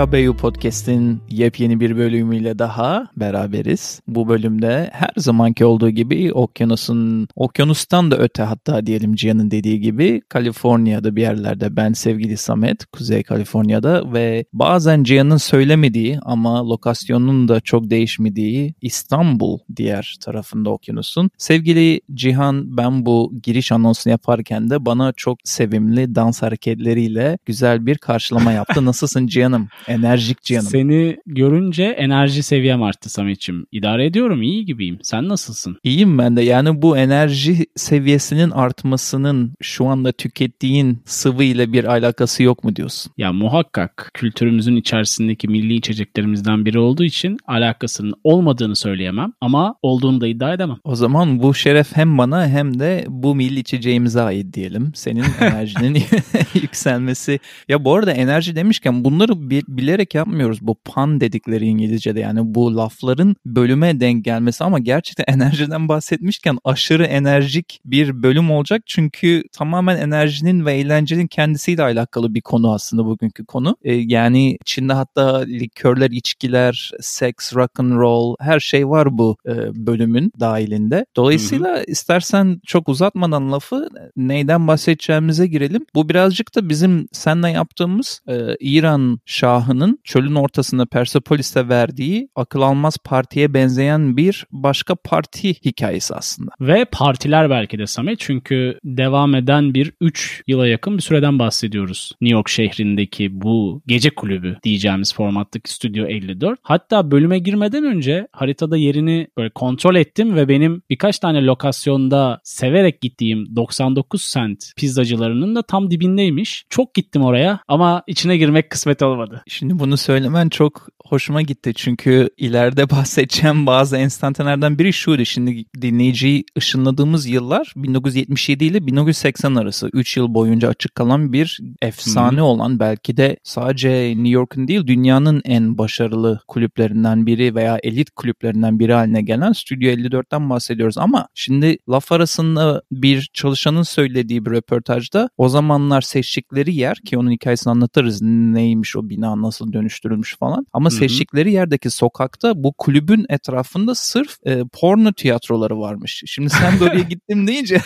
BKBU Podcast'in yepyeni bir bölümüyle daha beraberiz. Bu bölümde her zamanki olduğu gibi okyanusun, okyanustan da öte hatta diyelim Cihan'ın dediği gibi Kaliforniya'da bir yerlerde ben sevgili Samet, Kuzey Kaliforniya'da ve bazen Cihan'ın söylemediği ama lokasyonunun da çok değişmediği İstanbul diğer tarafında okyanusun. Sevgili Cihan ben bu giriş anonsunu yaparken de bana çok sevimli dans hareketleriyle güzel bir karşılama yaptı. Nasılsın Cihan'ım? Enerjik Cihan'ım. Seni görünce enerji seviyem arttı Samet'ciğim. İdare ediyorum iyi gibiyim. Sen nasılsın? İyiyim ben de. Yani bu enerji seviyesinin artmasının şu anda tükettiğin sıvı ile bir alakası yok mu diyorsun? Ya muhakkak kültürümüzün içerisindeki milli içeceklerimizden biri olduğu için alakasının olmadığını söyleyemem ama olduğunu da iddia edemem. O zaman bu şeref hem bana hem de bu milli içeceğimize ait diyelim. Senin enerjinin yükselmesi. Ya bu arada enerji demişken bunları bilerek yapmıyoruz. Bu pan dedikleri İngilizce'de yani bu lafların bölüme denk gelmesi ama gerçekten enerjiden bahsetmişken aşırı enerjik bir bölüm olacak. Çünkü tamamen enerjinin ve eğlencenin kendisiyle alakalı bir konu aslında bugünkü konu. Ee, yani içinde hatta likörler, içkiler, seks, rock and roll her şey var bu e, bölümün dahilinde. Dolayısıyla hı hı. istersen çok uzatmadan lafı neyden bahsedeceğimize girelim. Bu birazcık da bizim seninle yaptığımız e, İran Şahı'nın çölün ortasında Persepolis'te verdiği akıl almaz partiye benzeyen bir başka parti hikayesi aslında. Ve partiler belki de Samet çünkü devam eden bir 3 yıla yakın bir süreden bahsediyoruz. New York şehrindeki bu gece kulübü diyeceğimiz formattaki Studio 54. Hatta bölüme girmeden önce haritada yerini böyle kontrol ettim ve benim birkaç tane lokasyonda severek gittiğim 99 cent pizzacılarının da tam dibindeymiş. Çok gittim oraya ama içine girmek kısmet olmadı. Şimdi bunu söylemen çok hoşuma gitti çünkü ileride bahsedeceğim bazı enstantanelerden biri şuydu. Şimdi dinleyiciyi ışınladığımız yıllar 1977 ile 1980 arası 3 yıl boyunca açık kalan bir efsane Hı-hı. olan belki de sadece New York'un değil dünyanın en başarılı kulüplerinden biri veya elit kulüplerinden biri haline gelen Studio 54'ten bahsediyoruz ama şimdi laf arasında bir çalışanın söylediği bir röportajda o zamanlar seçtikleri yer ki onun hikayesini anlatırız neymiş o nasıl dönüştürülmüş falan ama Hı-hı. seçtikleri yerdeki sokakta bu kulübün etrafında sırf e, porno tiyatroları varmış. Şimdi sen de oraya gittim deyince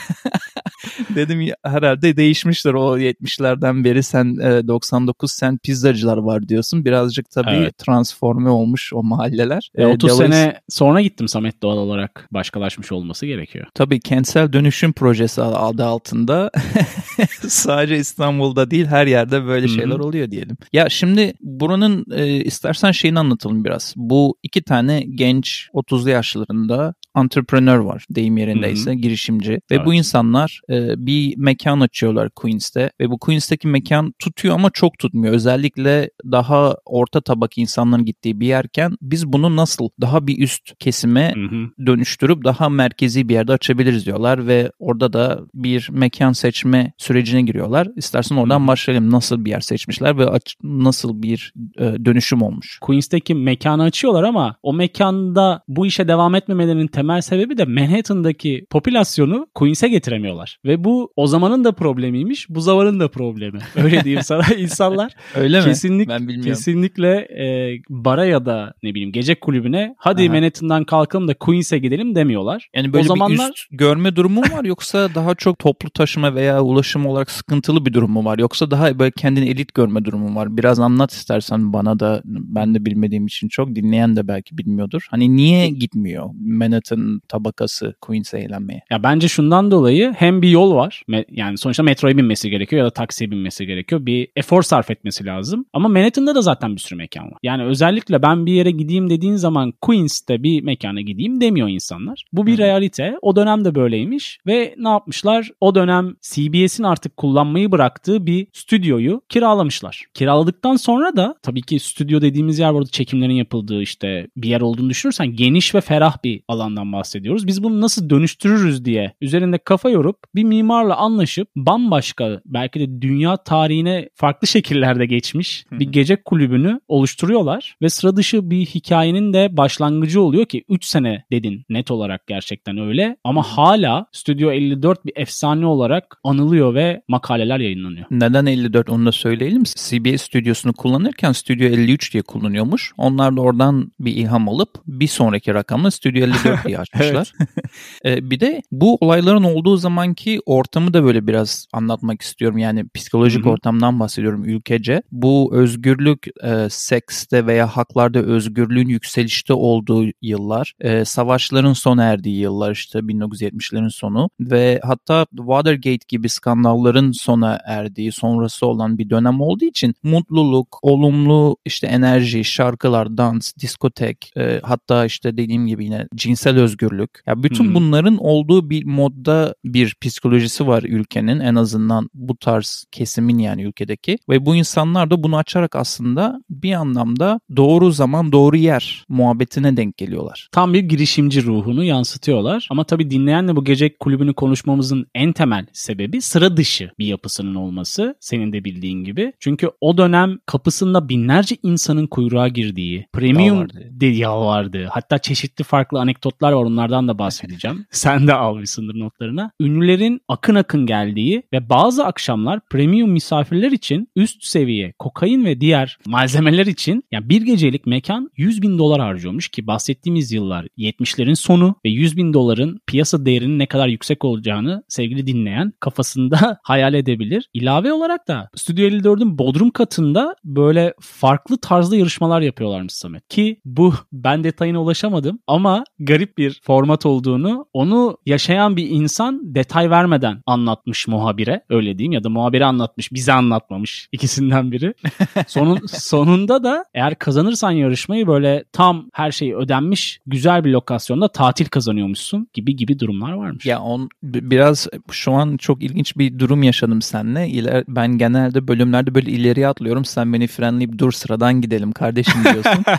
dedim herhalde değişmiştir o 70'lerden beri sen e, 99 sen pizzacılar var diyorsun. Birazcık tabii evet. transforme olmuş o mahalleler. E, 30 Dolayısıyla... sene sonra gittim Samet doğal olarak başkalaşmış olması gerekiyor. Tabii kentsel dönüşüm projesi adı altında sadece İstanbul'da değil her yerde böyle şeyler Hı-hı. oluyor diyelim. Ya şimdi buranın e, istersen şeyini anlatalım biraz. Bu iki tane genç 30'lu yaşlarında entrepreneur var deyim yerindeyse Hı-hı. girişimci ve evet. bu insanlar e, bir mekan açıyorlar Queens'te ve bu Queens'teki mekan tutuyor ama çok tutmuyor. Özellikle daha orta tabak insanların gittiği bir yerken biz bunu nasıl daha bir üst kesime Hı-hı. dönüştürüp daha merkezi bir yerde açabiliriz diyorlar ve orada da bir mekan seçme sürecine giriyorlar. İstersen oradan Hı-hı. başlayalım. Nasıl bir yer seçmişler ve aç- nasıl bir e, dönüşüm olmuş? Queens'teki mekanı açıyorlar ama o mekanda bu işe devam etmemelerinin temel sebebi de Manhattan'daki popülasyonu Queens'e getiremiyorlar. Ve bu o zamanın da problemiymiş, bu zamanın da problemi. Öyle diyeyim sana insanlar. Öyle mi? Kesinlik, ben bilmiyorum. Kesinlikle e, bara ya da ne bileyim gece kulübüne hadi Aha. Manhattan'dan kalkalım da Queens'e gidelim demiyorlar. Yani böyle o zamanlar... bir üst görme durumu mu var yoksa daha çok toplu taşıma veya ulaşım olarak sıkıntılı bir durum mu var? Yoksa daha böyle kendini elit görme durumu var? Biraz anlat istersen bana da ben de bilmediğim için çok dinleyen de belki bilmiyordur. Hani niye gitmiyor Manhattan tabakası Queens'e eğlenmeye? Ya bence şundan dolayı hem bir yol var. Yani sonuçta metroya binmesi gerekiyor ya da taksiye binmesi gerekiyor. Bir efor sarf etmesi lazım. Ama Manhattan'da da zaten bir sürü mekan var. Yani özellikle ben bir yere gideyim dediğin zaman Queens'te bir mekana gideyim demiyor insanlar. Bu bir realite. O dönem de böyleymiş ve ne yapmışlar? O dönem CBS'in artık kullanmayı bıraktığı bir stüdyoyu kiralamışlar. Kiraladıktan sonra da tabii ki stüdyo dediğimiz yer burada çekimlerin yapıldığı işte bir yer olduğunu düşünürsen geniş ve ferah bir alandan bahsediyoruz. Biz bunu nasıl dönüştürürüz diye üzerinde kafa yorup bir mimarla anlaşıp bambaşka belki de dünya tarihine farklı şekillerde geçmiş bir gece kulübünü oluşturuyorlar ve sıra dışı bir hikayenin de başlangıcı oluyor ki 3 sene dedin net olarak gerçekten öyle ama hala Studio 54 bir efsane olarak anılıyor ve makaleler yayınlanıyor. Neden 54 onu da söyleyelim. CBS stüdyosunu kullan kullanırken Studio 53 diye kullanıyormuş. Onlar da oradan bir ilham alıp bir sonraki rakamla Studio 54 diye açmışlar. e, bir de bu olayların olduğu zamanki ortamı da böyle biraz anlatmak istiyorum. Yani psikolojik Hı-hı. ortamdan bahsediyorum ülkece. Bu özgürlük e, sekste veya haklarda özgürlüğün yükselişte olduğu yıllar. E, savaşların sona erdiği yıllar işte 1970'lerin sonu ve hatta Watergate gibi skandalların sona erdiği sonrası olan bir dönem olduğu için mutluluk, olumlu işte enerji, şarkılar, dans, diskotek e, hatta işte dediğim gibi yine cinsel özgürlük. Ya bütün hmm. bunların olduğu bir modda bir psikolojisi var ülkenin en azından bu tarz kesimin yani ülkedeki ve bu insanlar da bunu açarak aslında bir anlamda doğru zaman doğru yer muhabbetine denk geliyorlar. Tam bir girişimci ruhunu yansıtıyorlar ama tabii dinleyenle bu gece kulübünü konuşmamızın en temel sebebi sıra dışı bir yapısının olması senin de bildiğin gibi. Çünkü o dönem kapısında binlerce insanın kuyruğa girdiği, premium de vardı. Hatta çeşitli farklı anekdotlar var onlardan da bahsedeceğim. Sen de almışsındır notlarına. Ünlülerin akın akın geldiği ve bazı akşamlar premium misafirler için üst seviye kokain ve diğer malzemeler için yani bir gecelik mekan 100 bin dolar harcıyormuş ki bahsettiğimiz yıllar 70'lerin sonu ve 100 bin doların piyasa değerinin ne kadar yüksek olacağını sevgili dinleyen kafasında hayal edebilir. İlave olarak da Studio 54'ün Bodrum katında böyle farklı tarzda yarışmalar yapıyorlarmış Samet. Ki bu ben detayına ulaşamadım ama garip bir format olduğunu onu yaşayan bir insan detay vermeden anlatmış muhabire öyle diyeyim ya da muhabire anlatmış bize anlatmamış ikisinden biri. Sonun, sonunda da eğer kazanırsan yarışmayı böyle tam her şey ödenmiş güzel bir lokasyonda tatil kazanıyormuşsun gibi gibi durumlar varmış. Ya on biraz şu an çok ilginç bir durum yaşadım seninle. İler, ben genelde bölümlerde böyle ileriye atlıyorum. Sen beni frenleyip dur sıradan gidelim kardeşim diyorsun.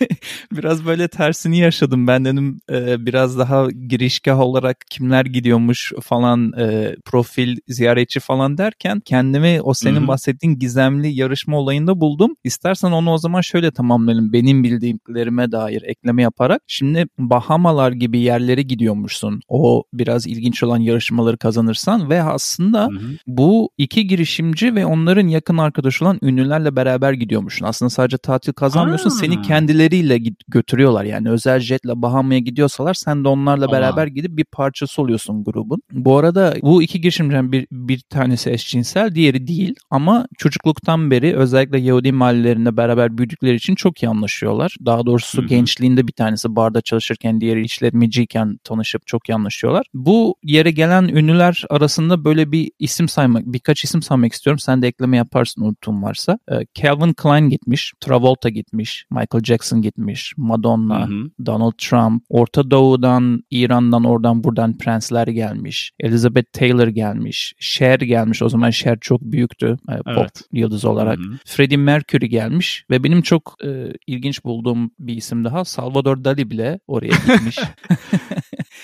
biraz böyle tersini yaşadım. Ben dedim e, biraz daha girişgah olarak kimler gidiyormuş falan e, profil ziyaretçi falan derken kendimi o senin Hı-hı. bahsettiğin gizemli yarışma olayında buldum. İstersen onu o zaman şöyle tamamlayalım. Benim bildiğimlerime dair ekleme yaparak. Şimdi Bahamalar gibi yerlere gidiyormuşsun. O biraz ilginç olan yarışmaları kazanırsan ve aslında Hı-hı. bu iki girişimci ve onların yakın arkadaşı olan ünlülerle beraber gidiyormuşsun. Aslında sadece tatil kazanmıyorsun. Aa. Seni kendileriyle götürüyorlar. Yani özel jetle Bahama'ya gidiyorsalar sen de onlarla Aa. beraber gidip bir parçası oluyorsun grubun. Bu arada bu iki girişimciden bir, bir tanesi eşcinsel, diğeri değil ama çocukluktan beri özellikle Yahudi mahallelerinde beraber büyüdükleri için çok iyi anlaşıyorlar. Daha doğrusu Hı-hı. gençliğinde bir tanesi barda çalışırken diğeri işletmeciyken tanışıp çok iyi anlaşıyorlar. Bu yere gelen ünlüler arasında böyle bir isim saymak, birkaç isim saymak istiyorum. Sen de ekleme yaparsın unuttuğum varsa. Ee, Calvin Klein gitmiş, Travolta gitmiş, Michael Jackson gitmiş, Madonna, Hı-hı. Donald Trump, Orta Doğu'dan, İran'dan, oradan buradan prensler gelmiş. Elizabeth Taylor gelmiş. Cher gelmiş. O zaman Cher çok büyüktü e, pop evet. yıldız olarak. Hı-hı. Freddie Mercury gelmiş ve benim çok e, ilginç bulduğum bir isim daha Salvador Dali bile oraya gitmiş.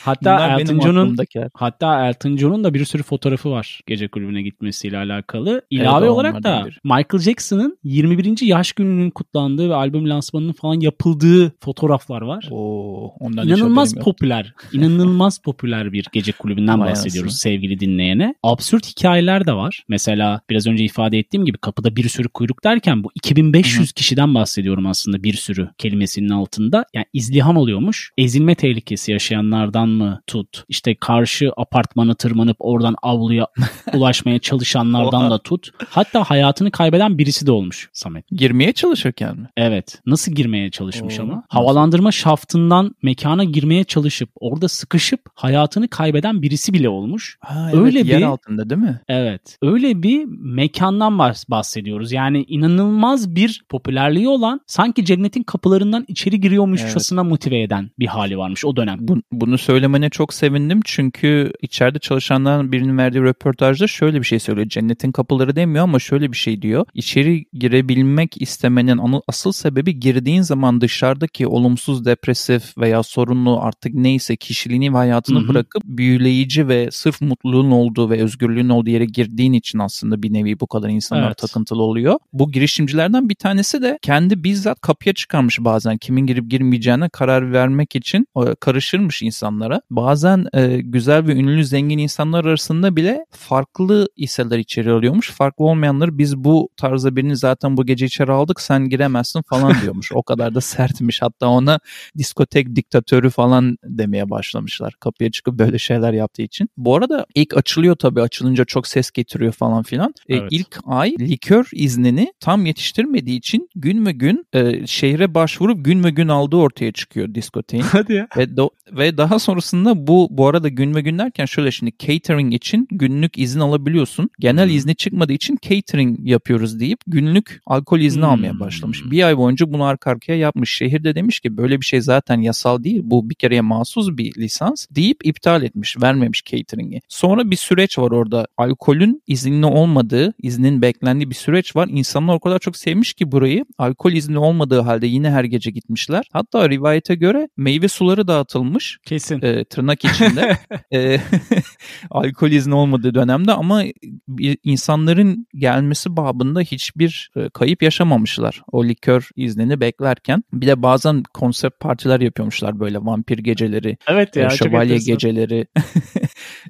Hatta Elton John'un hatta Elton John'un da bir sürü fotoğrafı var gece kulübüne gitmesiyle alakalı. İlave evet, olarak da bir. Michael Jackson'ın 21. yaş gününün kutlandığı ve albüm lansmanının falan yapıldığı fotoğraflar var. Oo, ondan İnanılmaz popüler. inanılmaz popüler bir gece kulübünden bahsediyoruz sevgili dinleyene. Absürt hikayeler de var. Mesela biraz önce ifade ettiğim gibi kapıda bir sürü kuyruk derken bu 2500 Hı-hı. kişiden bahsediyorum aslında bir sürü kelimesinin altında. Yani izdiham oluyormuş. Ezilme tehlikesi yaşayanlardan mı tut. İşte karşı apartmanı tırmanıp oradan avluya ulaşmaya çalışanlardan da tut. Hatta hayatını kaybeden birisi de olmuş Samet. Girmeye çalışırken mi? Evet. Nasıl girmeye çalışmış Oo, ama? Havalandırma şaftından mekana girmeye çalışıp orada sıkışıp hayatını kaybeden birisi bile olmuş. Ha, evet, öyle yer bir altında değil mi? Evet. Öyle bir mekandan bahsediyoruz. Yani inanılmaz bir popülerliği olan sanki cennetin kapılarından içeri giriyormuşçasına evet. motive eden bir hali varmış o dönem. Bu, bunu söylemene çok sevindim çünkü içeride çalışanların birinin verdiği röportajda şöyle bir şey söylüyor. Cennetin kapıları demiyor ama şöyle bir şey diyor. İçeri girebilmek istemenin asıl sebebi girdiğin zaman dışarıdaki olumsuz, depresif veya sorunlu artık neyse kişiliğini ve hayatını Hı-hı. bırakıp büyüleyici ve sırf mutluluğun olduğu ve özgürlüğün olduğu yere girdiğin için aslında bir nevi bu kadar insanlar evet. takıntılı oluyor. Bu girişimcilerden bir tanesi de kendi bizzat kapıya çıkarmış bazen kimin girip girmeyeceğine karar vermek için karışırmış insanlar insanlara. Bazen e, güzel ve ünlü zengin insanlar arasında bile farklı hisseler içeri alıyormuş. Farklı olmayanları biz bu tarzda birini zaten bu gece içeri aldık sen giremezsin falan diyormuş. o kadar da sertmiş. Hatta ona diskotek diktatörü falan demeye başlamışlar. Kapıya çıkıp böyle şeyler yaptığı için. Bu arada ilk açılıyor tabii açılınca çok ses getiriyor falan filan. E, Evet. ilk ay likör iznini tam yetiştirmediği için gün ve gün e, şehre başvurup gün ve gün aldığı ortaya çıkıyor diskoteğin. Hadi ya. ve, do- ve daha sonrasında bu bu arada gün ve gün derken şöyle şimdi catering için günlük izin alabiliyorsun. Genel Hmm. izni çıkmadığı için catering yapıyoruz deyip günlük alkol izni Hmm. almaya başlamış. Bir ay boyunca bunu arka arkaya yapmış. Şehirde demiş ki böyle bir şey zaten yasal değil. Bu bir kereye mahsus bir lisans deyip iptal etmiş. Vermemiş catering'i. Sonra bir süreç var orada. Alkolün izinli olmadığı, iznin beklendiği bir süreç var. İnsanlar o kadar çok sevmiş ki burayı. Alkol izni olmadığı halde yine her gece gitmişler. Hatta rivayete göre meyve suları dağıtılmış Kesin. E, tırnak içinde e, alkol izni olmadığı dönemde ama insanların gelmesi babında hiçbir e, kayıp yaşamamışlar o likör iznini beklerken. Bir de bazen konsept partiler yapıyormuşlar böyle vampir geceleri, evet e, ya. çok şövalye geceleri,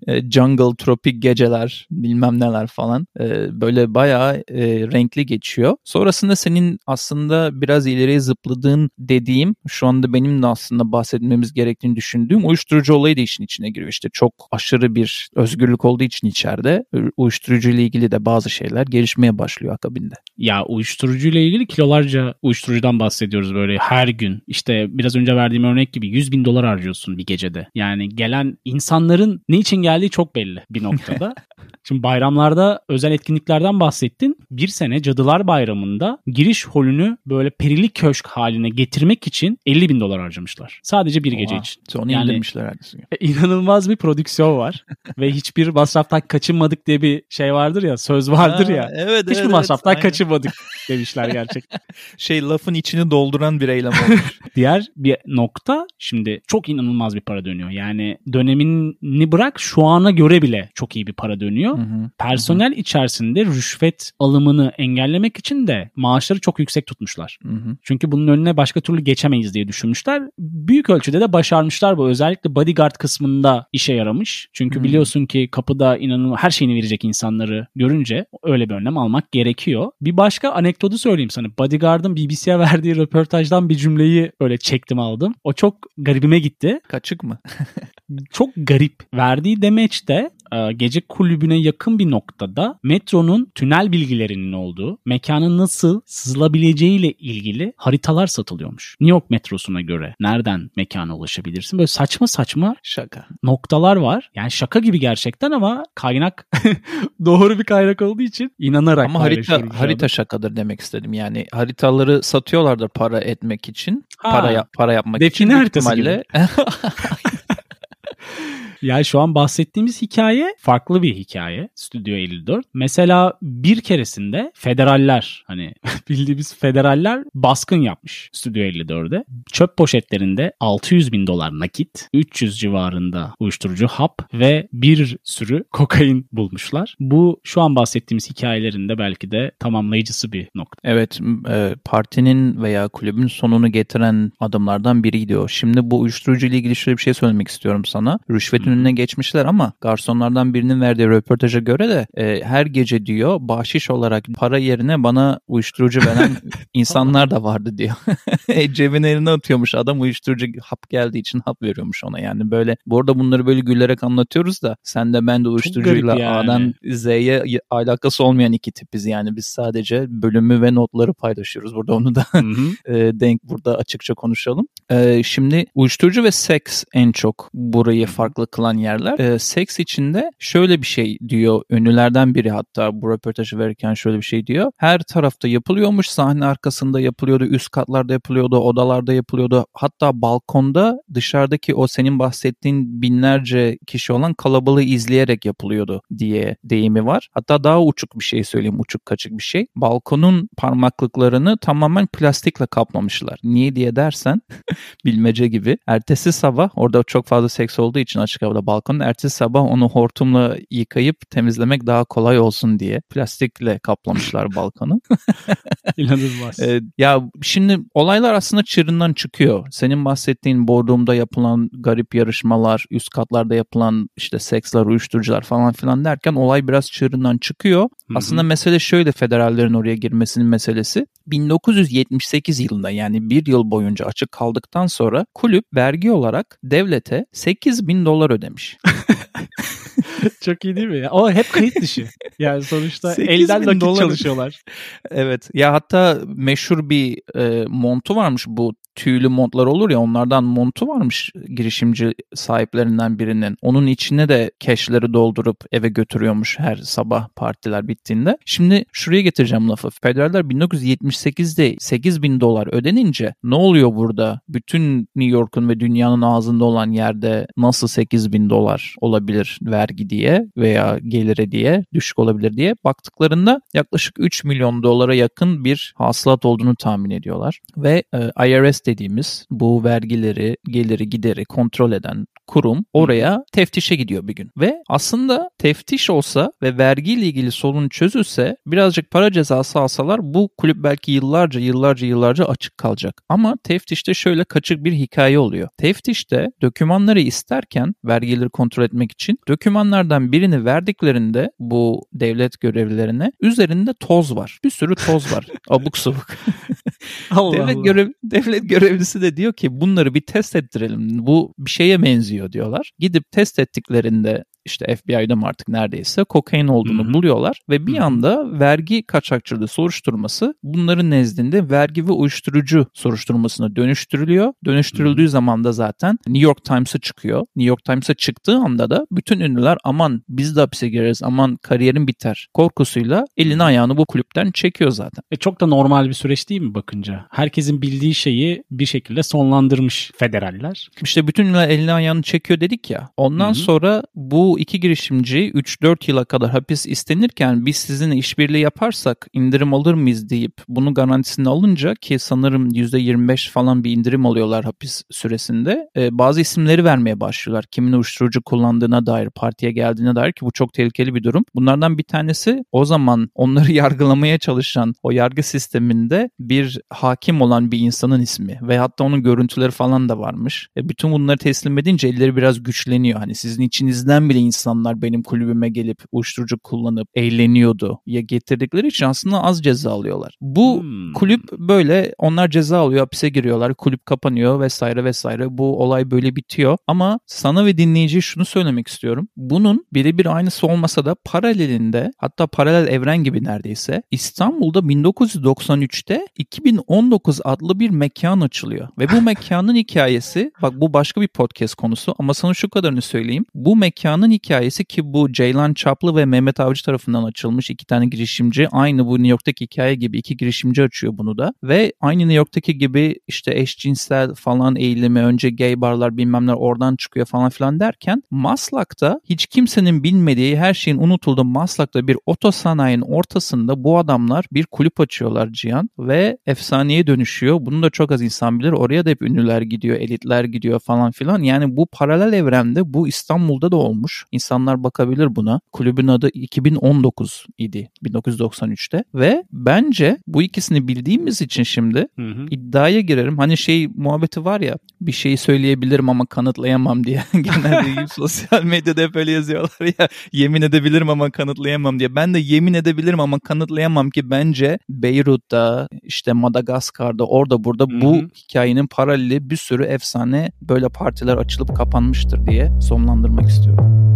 e, jungle tropik geceler, bilmem neler falan. E, böyle bayağı e, renkli geçiyor. Sonrasında senin aslında biraz ileriye zıpladığın dediğim, şu anda benim de aslında bahsetmemiz gerektiğini düşündüğüm uyuşturucu olayı da işin içine giriyor. İşte çok aşırı bir özgürlük olduğu için içeride uyuşturucu ile ilgili de bazı şeyler gelişmeye başlıyor akabinde. Ya uyuşturucuyla ilgili kilolarca uyuşturucudan bahsediyoruz böyle her gün. İşte biraz önce verdiğim örnek gibi 100 bin dolar harcıyorsun bir gecede. Yani gelen insanların ne için geldiği çok belli bir noktada. Şimdi bayramlarda özel etkinliklerden bahsettin. Bir sene Cadılar Bayramı'nda giriş holünü böyle perili köşk haline getirmek için 50 bin dolar harcamışlar. Sadece bir gece Oha. için. Sonra Yani- indirmişler ertesi gün. E, İnanılmaz bir prodüksiyon var. Ve hiçbir masraftan kaçınmadık diye bir şey vardır ya, söz vardır ya. Ha, evet, Hiçbir evet, masraftan aynen. kaçınmadık demişler gerçekten. Şey lafın içini dolduran bir eylem olmuş. Diğer bir nokta şimdi çok inanılmaz bir para dönüyor. Yani dönemini bırak şu ana göre bile çok iyi bir para dönüyor. Hı hı. Personel içerisinde rüşvet alımını engellemek için de maaşları çok yüksek tutmuşlar. Hı hı. Çünkü bunun önüne başka türlü geçemeyiz diye düşünmüşler. Büyük ölçüde de başarmışlar bu. Özellikle bodyguard kısmında işe yaramış. Çünkü Hmm. biliyorsun ki kapıda inanılmaz her şeyini verecek insanları görünce öyle bir önlem almak gerekiyor. Bir başka anekdotu söyleyeyim sana. Bodyguard'ın BBC'ye verdiği röportajdan bir cümleyi öyle çektim aldım. O çok garibime gitti. Kaçık mı? Çok garip. Verdiği demeç de e, gece kulübüne yakın bir noktada metronun tünel bilgilerinin olduğu, mekanın nasıl sızılabileceğiyle ilgili haritalar satılıyormuş. New York metrosuna göre nereden mekana ulaşabilirsin? Böyle saçma saçma Şaka. noktalar var. Yani şaka gibi gerçekten ama kaynak doğru bir kaynak olduğu için inanarak Ama harita harita şakadır demek istedim. Yani haritaları satıyorlardır para etmek için. Ha, para ya- para yapmak define için. büyük haritası ihtimalle- Yani şu an bahsettiğimiz hikaye farklı bir hikaye. Stüdyo 54. Mesela bir keresinde federaller hani bildiğimiz federaller baskın yapmış Stüdyo 54'de. Çöp poşetlerinde 600 bin dolar nakit, 300 civarında uyuşturucu hap ve bir sürü kokain bulmuşlar. Bu şu an bahsettiğimiz hikayelerin de belki de tamamlayıcısı bir nokta. Evet, e, partinin veya kulübün sonunu getiren adımlardan biriydi o. Şimdi bu uyuşturucu ile ilgili şöyle bir şey söylemek istiyorum sana. Rüşvetin önüne geçmişler ama garsonlardan birinin verdiği röportaja göre de e, her gece diyor bahşiş olarak para yerine bana uyuşturucu veren insanlar da vardı diyor. E, Cebine eline atıyormuş adam uyuşturucu hap geldiği için hap veriyormuş ona. Yani böyle bu arada bunları böyle gülerek anlatıyoruz da sen de ben de uyuşturucuyla yani. A'dan Z'ye alakası olmayan iki tipiz yani biz sadece bölümü ve notları paylaşıyoruz burada onu da e, denk burada açıkça konuşalım. E, şimdi uyuşturucu ve seks en çok burayı farklı kılan yerler. E, seks içinde şöyle bir şey diyor ünlülerden biri hatta bu röportajı verirken şöyle bir şey diyor. Her tarafta yapılıyormuş sahne arkasında yapılıyordu üst katlarda yapılıyordu odalarda yapılıyordu hatta balkonda dışarıdaki o senin bahsettiğin binlerce kişi olan kalabalığı izleyerek yapılıyordu diye deyimi var. Hatta daha uçuk bir şey söyleyeyim uçuk kaçık bir şey. Balkonun parmaklıklarını tamamen plastikle kaplamışlar. Niye diye dersen bilmece gibi. Ertesi sabah orada çok fazla seks olduğu için açık pilavda balkonun. Ertesi sabah onu hortumla yıkayıp temizlemek daha kolay olsun diye plastikle kaplamışlar balkonu. İnanılmaz. Ee, ya şimdi olaylar aslında çığırından çıkıyor. Senin bahsettiğin boardroom'da yapılan garip yarışmalar, üst katlarda yapılan işte seksler, uyuşturucular falan filan derken olay biraz çığırından çıkıyor. Hı-hı. Aslında mesele şöyle federallerin oraya girmesinin meselesi. 1978 yılında yani bir yıl boyunca açık kaldıktan sonra kulüp vergi olarak devlete 8 bin dolar ödemiş. Çok iyi değil mi? Ya? O hep kayıt dışı. Yani sonuçta 8 elden nakit dolar. çalışıyorlar. Evet. Ya hatta meşhur bir e, montu varmış bu tüylü montlar olur ya onlardan montu varmış girişimci sahiplerinden birinin. Onun içine de keşleri doldurup eve götürüyormuş her sabah partiler bittiğinde. Şimdi şuraya getireceğim lafı. Federaller 1978'de 8 bin dolar ödenince ne oluyor burada? Bütün New York'un ve dünyanın ağzında olan yerde nasıl 8 bin dolar olabilir vergi diye veya gelire diye düşük olabilir diye baktıklarında yaklaşık 3 milyon dolara yakın bir hasılat olduğunu tahmin ediyorlar. Ve e, IRS dediğimiz bu vergileri, geliri, gideri kontrol eden kurum oraya teftişe gidiyor bir gün. Ve aslında teftiş olsa ve vergiyle ilgili sorun çözülse birazcık para cezası alsalar bu kulüp belki yıllarca yıllarca yıllarca açık kalacak. Ama teftişte şöyle kaçık bir hikaye oluyor. Teftişte dokümanları isterken vergileri kontrol etmek için dokümanlardan birini verdiklerinde bu devlet görevlilerine üzerinde toz var. Bir sürü toz var. Abuk sabuk. Allah devlet, Allah. görev, devlet görevlisi de diyor ki bunları bir test ettirelim. Bu bir şeye benziyor diyorlar. Gidip test ettiklerinde işte FBI'da mı artık neredeyse kokain olduğunu Hı hı. buluyorlar ve bir anda vergi kaçakçılığı soruşturması bunların nezdinde vergi ve uyuşturucu soruşturmasına dönüştürülüyor. Dönüştürüldüğü zaman da zaten New York Times'a çıkıyor. New York Times'a çıktığı anda da bütün ünlüler aman biz de hapise gireriz aman kariyerim biter korkusuyla elini ayağını bu kulüpten çekiyor zaten. E çok da normal bir süreç değil mi bakınca? Herkesin bildiği şeyi bir şekilde sonlandırmış federaller. İşte bütün ünlüler elini ayağını çekiyor dedik ya. Ondan Hı hı. sonra bu iki girişimci 3-4 yıla kadar hapis istenirken biz sizinle işbirliği yaparsak indirim alır mıyız deyip bunu garantisini alınca ki sanırım %25 falan bir indirim alıyorlar hapis süresinde. e, bazı isimleri vermeye başlıyorlar. Kimin uyuşturucu kullandığına dair, partiye geldiğine dair ki bu çok tehlikeli bir durum. Bunlardan bir tanesi o zaman onları yargılamaya çalışan o yargı sisteminde bir hakim olan bir insanın ismi ve hatta onun görüntüleri falan da varmış. E, bütün bunları teslim edince elleri biraz güçleniyor. Hani sizin içinizden bile insanlar benim kulübüme gelip uyuşturucu kullanıp eğleniyordu ya getirdikleri için aslında az ceza alıyorlar. Bu Hmm. kulüp böyle onlar ceza alıyor hapise giriyorlar kulüp kapanıyor vesaire vesaire. Bu olay böyle bitiyor. Ama sana ve dinleyiciye şunu söylemek istiyorum. Bunun birebir aynısı olmasa da paralelinde hatta paralel evren gibi neredeyse İstanbul'da 1993'te 2019 adlı bir mekan açılıyor. Ve bu mekanın hikayesi bak bu başka bir podcast konusu ama sana şu kadarını söyleyeyim. Bu mekanın hikayesi ki bu Ceylan Çaplı ve Mehmet Avcı tarafından açılmış iki tane girişimci aynı bu New York'taki hikaye gibi iki girişimci açıyor bunu da ve aynı New York'taki gibi işte eşcinsel falan eğilimi önce gay barlar bilmem oradan çıkıyor falan filan derken Maslak'ta hiç kimsenin bilmediği her şeyin unutulduğu Maslak'ta bir otosanayinin ortasında bu adamlar bir kulüp açıyorlar Cihan ve efsaneye dönüşüyor. Bunu da çok az insan bilir. Oraya da hep ünlüler gidiyor, elitler gidiyor falan filan. Yani bu paralel evrende bu İstanbul'da da olmuş. İnsanlar bakabilir buna. Kulübün adı 2019 idi 1993'te ve bence bu ikisini bildiğimiz için şimdi Hı hı. iddiaya girerim. Hani şey muhabbeti var ya bir şeyi söyleyebilirim ama kanıtlayamam diye. Genelde sosyal medyada hep öyle yazıyorlar ya yemin edebilirim ama kanıtlayamam diye. Ben de yemin edebilirim ama kanıtlayamam ki bence Beyrut'ta işte Madagaskar'da orada burada Hı bu hikayenin paraleli bir sürü efsane böyle partiler açılıp kapanmıştır diye sonlandırmak istiyorum.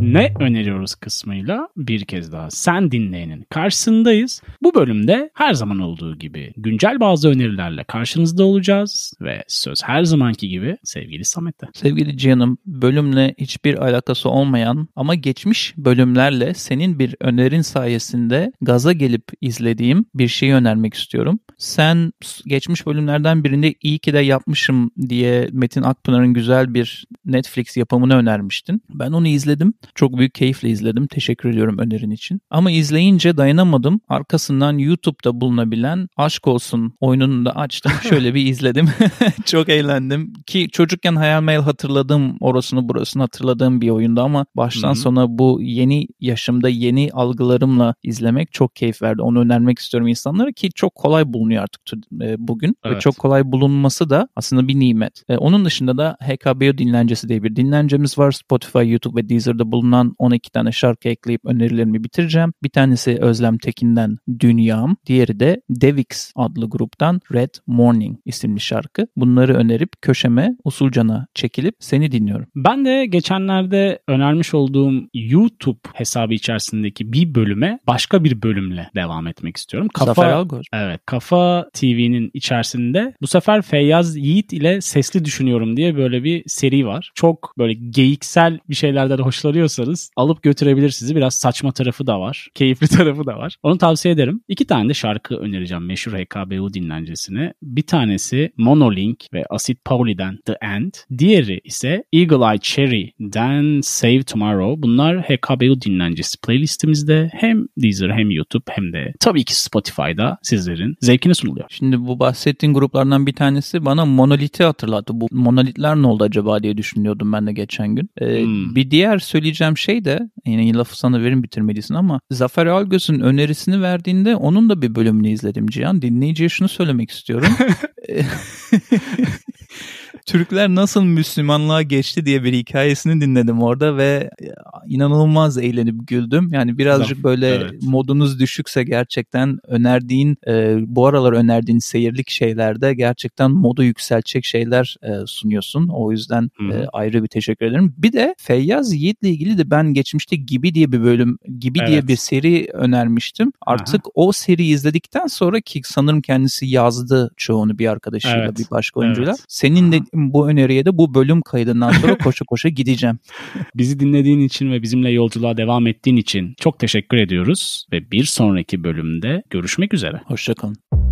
Ne öneriyoruz kısmıyla bir kez daha sen dinleyenin karşısındayız. Bu bölümde her zaman olduğu gibi güncel bazı önerilerle karşınızda olacağız ve söz her zamanki gibi sevgili Samet'te. Sevgili Cihan'ım bölümle hiçbir alakası olmayan ama geçmiş bölümlerle senin bir önerin sayesinde gaza gelip izlediğim bir şeyi önermek istiyorum. Sen geçmiş bölümlerden birinde iyi ki de yapmışım diye Metin Akpınar'ın güzel bir Netflix yapımını önermiştin. Ben onu izledim Çok büyük keyifle izledim. Teşekkür ediyorum önerin için. Ama izleyince dayanamadım. Arkasından YouTube'da bulunabilen Aşk Olsun oyununu da açtım. Şöyle bir izledim. Çok eğlendim. Ki çocukken hayal meyal hatırladığım orasını burasını hatırladığım bir oyundu ama baştan Hı-hı. sona bu yeni yaşımda yeni algılarımla izlemek çok keyif verdi. Onu önermek istiyorum insanlara ki çok kolay bulunuyor artık e, bugün. Evet. Ve çok kolay bulunması da aslında bir nimet. E, onun dışında da HKBO dinlencesi diye bir dinlencemiz var. Spotify, YouTube ve Deezer'da bulunan 12 tane şarkı ekleyip önerilerimi bitireceğim. Bir tanesi Özlem Tekin'den Dünyam. Diğeri de Devix adlı gruptan Red Morning isimli şarkı. Bunları önerip köşeme usulcana çekilip seni dinliyorum. Ben de geçenlerde önermiş olduğum YouTube hesabı içerisindeki bir bölüme başka bir bölümle devam etmek istiyorum. Kafa, Zafer Algor. Evet. Kafa TV'nin içerisinde bu sefer Feyyaz Yiğit ile Sesli Düşünüyorum diye böyle bir seri var. Çok böyle geyiksel bir şeylerden hoşlanıyorsanız alıp götürebilir sizi. Biraz saçma tarafı da var. Keyifli tarafı da var. Onu tavsiye ederim. İki tane de şarkı önereceğim meşhur HKBU dinlencesine. Bir tanesi Monolink ve Acid Pauli'den The End. Diğeri ise Eagle Eye Cherry'den Save Tomorrow. Bunlar HKBU dinlencesi playlistimizde hem Deezer hem YouTube hem de tabii ki Spotify'da sizlerin zevkine sunuluyor. Şimdi bu bahsettiğin gruplardan bir tanesi bana Monolith'i hatırlattı. Bu monolitler ne oldu acaba diye düşünüyordum ben de geçen gün. Ee, hmm. Bir diğer söyleyeceğim şey de yine lafı sana verin bitirmelisin ama Zafer Algöz'ün önerisini verdiğinde onun da bir bölümünü izledim Cihan. Dinleyiciye şunu söylemek istiyorum. Türkler nasıl Müslümanlığa geçti diye bir hikayesini dinledim orada ve inanılmaz eğlenip güldüm. Yani birazcık böyle evet. modunuz düşükse gerçekten önerdiğin e, bu aralar önerdiğin seyirlik şeylerde gerçekten modu yükseltecek şeyler e, sunuyorsun. O yüzden e, ayrı bir teşekkür ederim. Bir de Feyyaz Yiğit'le ilgili de ben geçmişte Gibi diye bir bölüm, Gibi evet. diye bir seri önermiştim. Artık Aha. o seriyi izledikten sonra ki sanırım kendisi yazdı çoğunu bir arkadaşıyla evet. bir başka oyuncuyla. Evet. Senin de bu öneriye de bu bölüm kaydından sonra koşu koşu gideceğim. Bizi dinlediğin için ve bizimle yolculuğa devam ettiğin için çok teşekkür ediyoruz ve bir sonraki bölümde görüşmek üzere. Hoşçakalın.